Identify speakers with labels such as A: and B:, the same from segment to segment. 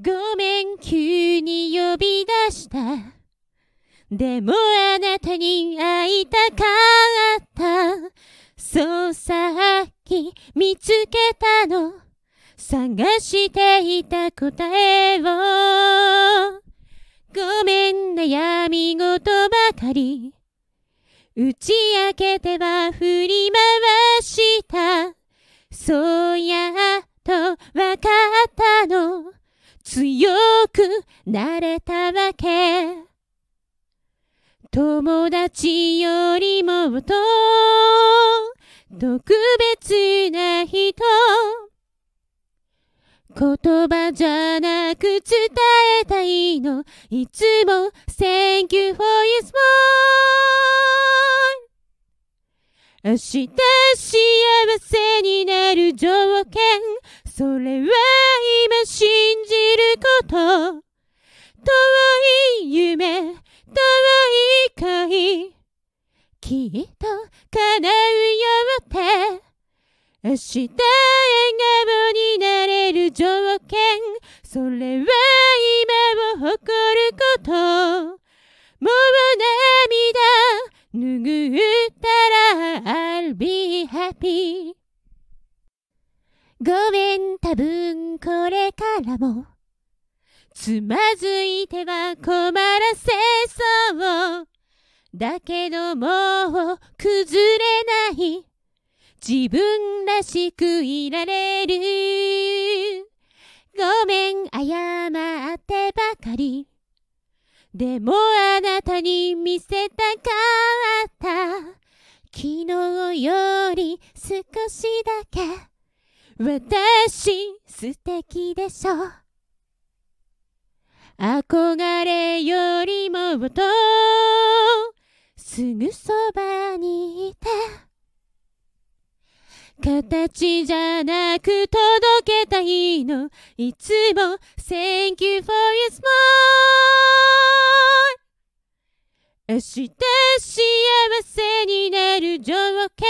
A: ごめん急に呼び出した。でもあなたに会いたかった。そうさっき見つけたの。探していた答えを。ごめん悩み事ばかり。打ち明けては振り回した。そうやっとわかくなれたわけ。友達よりもっと特別な人。言葉じゃなく伝えたいの。いつも Thank you for your smile 明日幸せになる条件。それは今と。遠い夢遠い恋。きっと叶うよって。明日笑顔になれる条件。それは今を誇ること。もう涙拭ったら I'll be happy ごめん多分これからも。つまずいては困らせそう。だけどもう崩れない。自分らしくいられる。ごめん謝ってばかり。でもあなたに見せたかった。昨日より少しだけ。私素敵でしょ憧れよりもとすぐそばにいて形じゃなく届けたいのいつも。Thank you for your smile 明日幸せになる条件。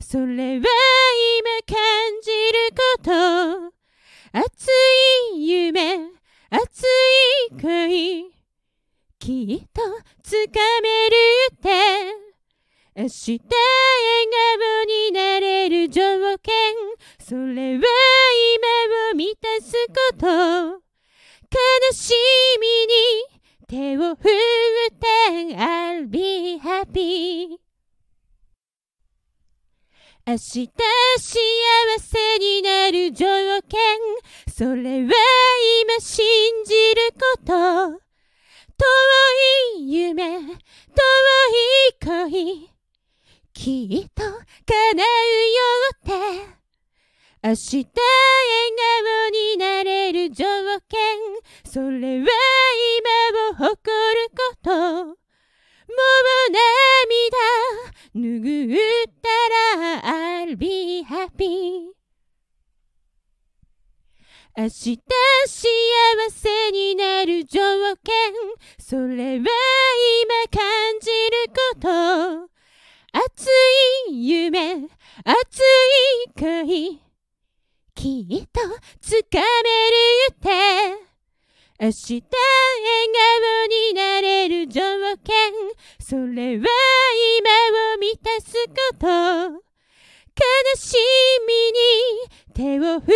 A: それは今感じること。熱いきっとつかめるって。明日笑顔になれる条件。それは今を満たすこと。悲しみに手を振って I'll be happy 明日幸せになる条件。それは今信じること。恋きっと叶うよって。明日笑顔になれる条件。それは今を誇ること。もう涙。拭ったら I'll be happy 明日幸せになる条件それは今感じること。熱い夢熱い恋きっとつかめるって。明日笑顔になれる条件それは今を満たすこと。悲しみに手を振っ